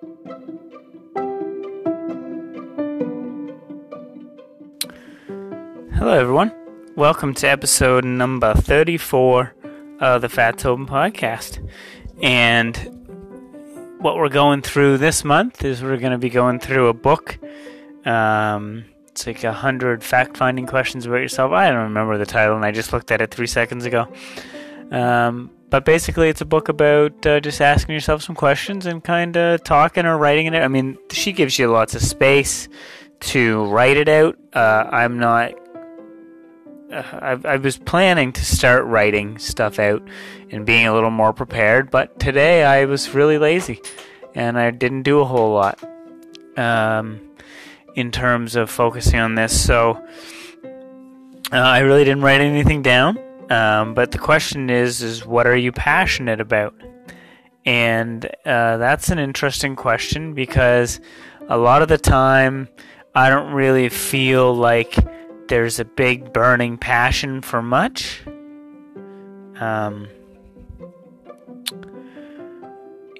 Hello, everyone. Welcome to episode number 34 of the Fat Tobin podcast. And what we're going through this month is we're going to be going through a book. Um, it's like a hundred fact finding questions about yourself. I don't remember the title, and I just looked at it three seconds ago. Um, but basically, it's a book about uh, just asking yourself some questions and kind of talking or writing it. I mean, she gives you lots of space to write it out. Uh, I'm not. Uh, I, I was planning to start writing stuff out and being a little more prepared, but today I was really lazy and I didn't do a whole lot um, in terms of focusing on this. So uh, I really didn't write anything down. Um, but the question is, is what are you passionate about? And uh, that's an interesting question because a lot of the time I don't really feel like there's a big burning passion for much. Um,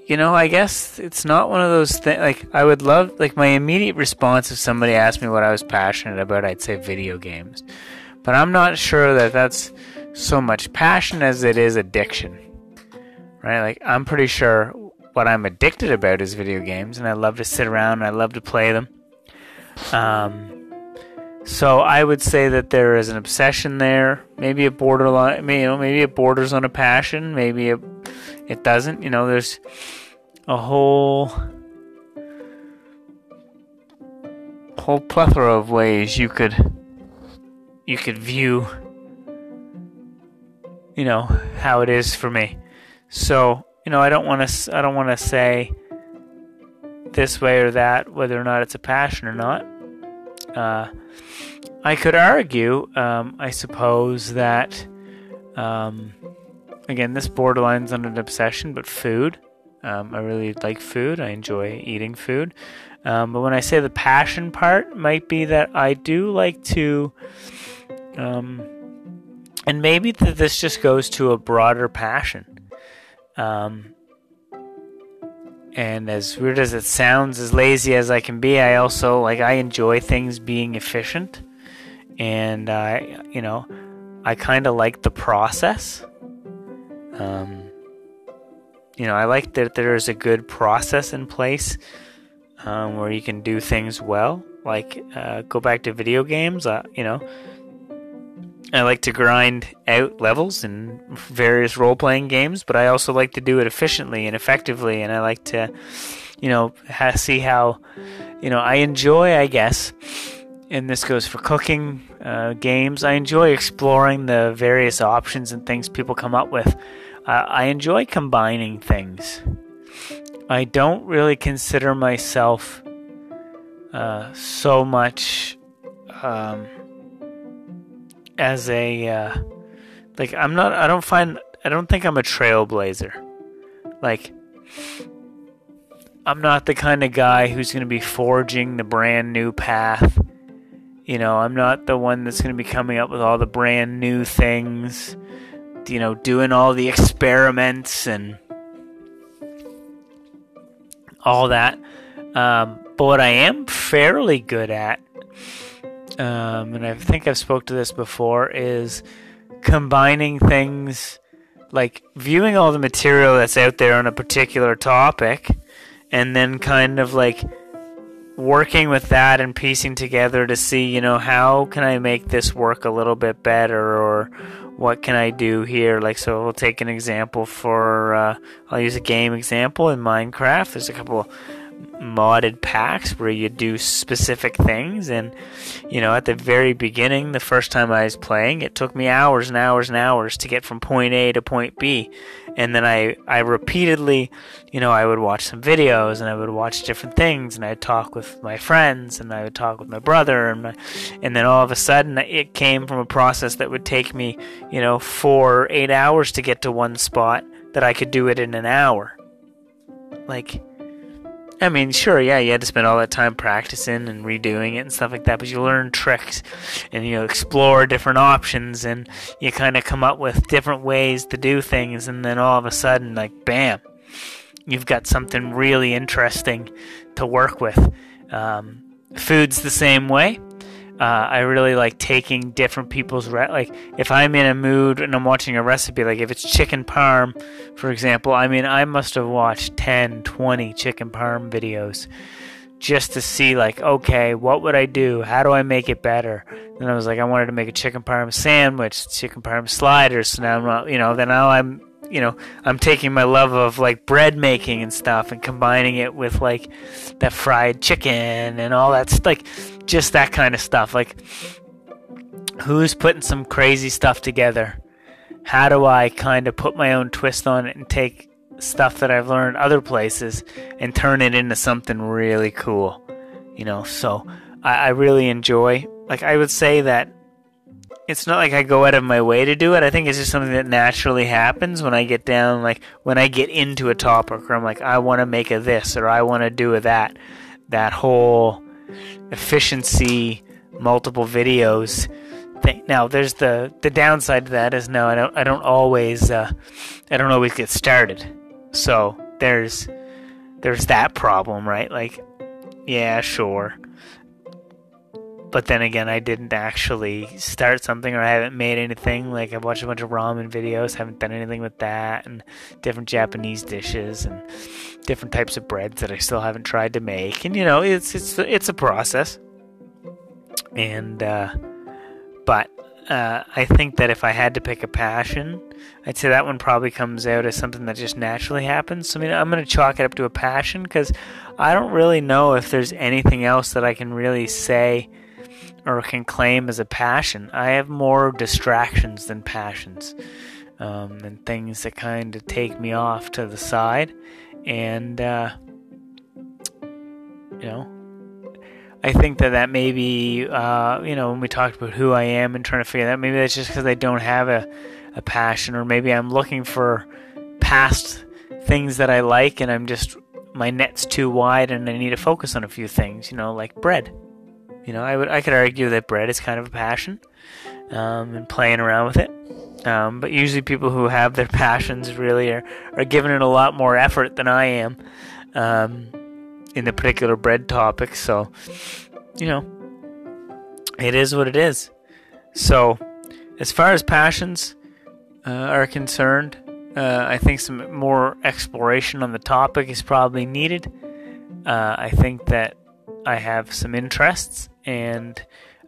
you know, I guess it's not one of those things. Like, I would love, like, my immediate response if somebody asked me what I was passionate about, I'd say video games. But I'm not sure that that's so much passion as it is addiction. Right? Like, I'm pretty sure what I'm addicted about is video games, and I love to sit around and I love to play them. Um, so I would say that there is an obsession there, maybe a borderline, you know, maybe it borders on a passion, maybe it, it doesn't. You know, there's a whole whole plethora of ways you could you could view you know how it is for me. So you know, I don't want to I don't want to say this way or that whether or not it's a passion or not. Uh, I could argue, um, I suppose, that um, again, this borderlines on an obsession, but food. Um, I really like food. I enjoy eating food. Um, but when I say the passion part, might be that I do like to, um, and maybe that this just goes to a broader passion. Um, and as weird as it sounds, as lazy as I can be, I also like I enjoy things being efficient and I, you know, I kind of like the process. Um, you know, I like that there's a good process in place um, where you can do things well. Like, uh, go back to video games. Uh, you know, I like to grind out levels in various role playing games, but I also like to do it efficiently and effectively, and I like to, you know, ha- see how, you know, I enjoy, I guess and this goes for cooking, uh, games. I enjoy exploring the various options and things people come up with. Uh, I enjoy combining things. I don't really consider myself uh, so much um, as a uh, like. I'm not. I don't find. I don't think I'm a trailblazer. Like. I'm not the kind of guy who's going to be forging the brand new path you know, I'm not the one that's going to be coming up with all the brand new things, you know, doing all the experiments and all that. Um, but what I am fairly good at, um, and I think I've spoke to this before, is combining things like viewing all the material that's out there on a particular topic and then kind of like working with that and piecing together to see, you know, how can I make this work a little bit better or what can I do here? Like, so we'll take an example for, uh, I'll use a game example in Minecraft. There's a couple modded packs where you do specific things. And you know at the very beginning the first time I was playing it took me hours and hours and hours to get from point A to point B. And then I I repeatedly you know I would watch some videos and I would watch different things and I'd talk with my friends and I would talk with my brother and my, and then all of a sudden it came from a process that would take me you know 4 8 hours to get to one spot that I could do it in an hour. Like I mean, sure, yeah, you had to spend all that time practicing and redoing it and stuff like that, but you learn tricks and you explore different options and you kind of come up with different ways to do things, and then all of a sudden, like, bam, you've got something really interesting to work with. Um, food's the same way. Uh, I really like taking different people's re- like if I'm in a mood and I'm watching a recipe like if it's chicken parm for example I mean I must have watched 10 20 chicken parm videos just to see like okay what would I do? How do I make it better? Then I was like I wanted to make a chicken parm sandwich chicken parm sliders. So now I'm not you know then now I'm you know i'm taking my love of like bread making and stuff and combining it with like that fried chicken and all that like just that kind of stuff. Like who's putting some crazy stuff together? How do i kind of put my own twist on it and take stuff that i've learned other places and turn it into something really cool you know? So i, I really enjoy like i would say that it's not like I go out of my way to do it. I think it's just something that naturally happens when I get down, like when I get into a topic, or I'm like, I want to make a this, or I want to do a that. That whole efficiency, multiple videos thing. Now, there's the the downside to that is no, I don't I don't always uh, I don't always get started. So there's there's that problem, right? Like, yeah, sure but then again, I didn't actually start something or I haven't made anything. Like I've watched a bunch of ramen videos, haven't done anything with that, and different Japanese dishes and different types of breads that I still haven't tried to make. And you know, it's it's it's a process. And uh, but uh, I think that if I had to pick a passion, I'd say that one probably comes out as something that just naturally happens. So, I mean, I'm going to chalk it up to a passion because I don't really know if there's anything else that I can really say or can claim as a passion. I have more distractions than passions, um, and things that kind of take me off to the side. And, uh, you know, I think that that maybe, uh, you know, when we talked about who I am and trying to figure that, maybe that's just because I don't have a, a passion, or maybe I'm looking for past things that I like and I'm just, my net's too wide and I need to focus on a few things, you know, like bread. You know, I would I could argue that bread is kind of a passion, um, and playing around with it. Um, but usually, people who have their passions really are are giving it a lot more effort than I am um, in the particular bread topic. So, you know, it is what it is. So, as far as passions uh, are concerned, uh, I think some more exploration on the topic is probably needed. Uh, I think that I have some interests, and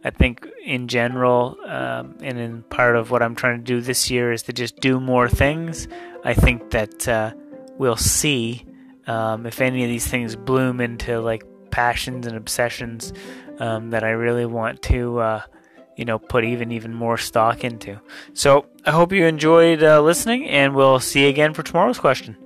I think in general, um, and in part of what I'm trying to do this year is to just do more things. I think that uh, we'll see um, if any of these things bloom into like passions and obsessions um, that I really want to, uh, you know, put even even more stock into. So I hope you enjoyed uh, listening, and we'll see you again for tomorrow's question.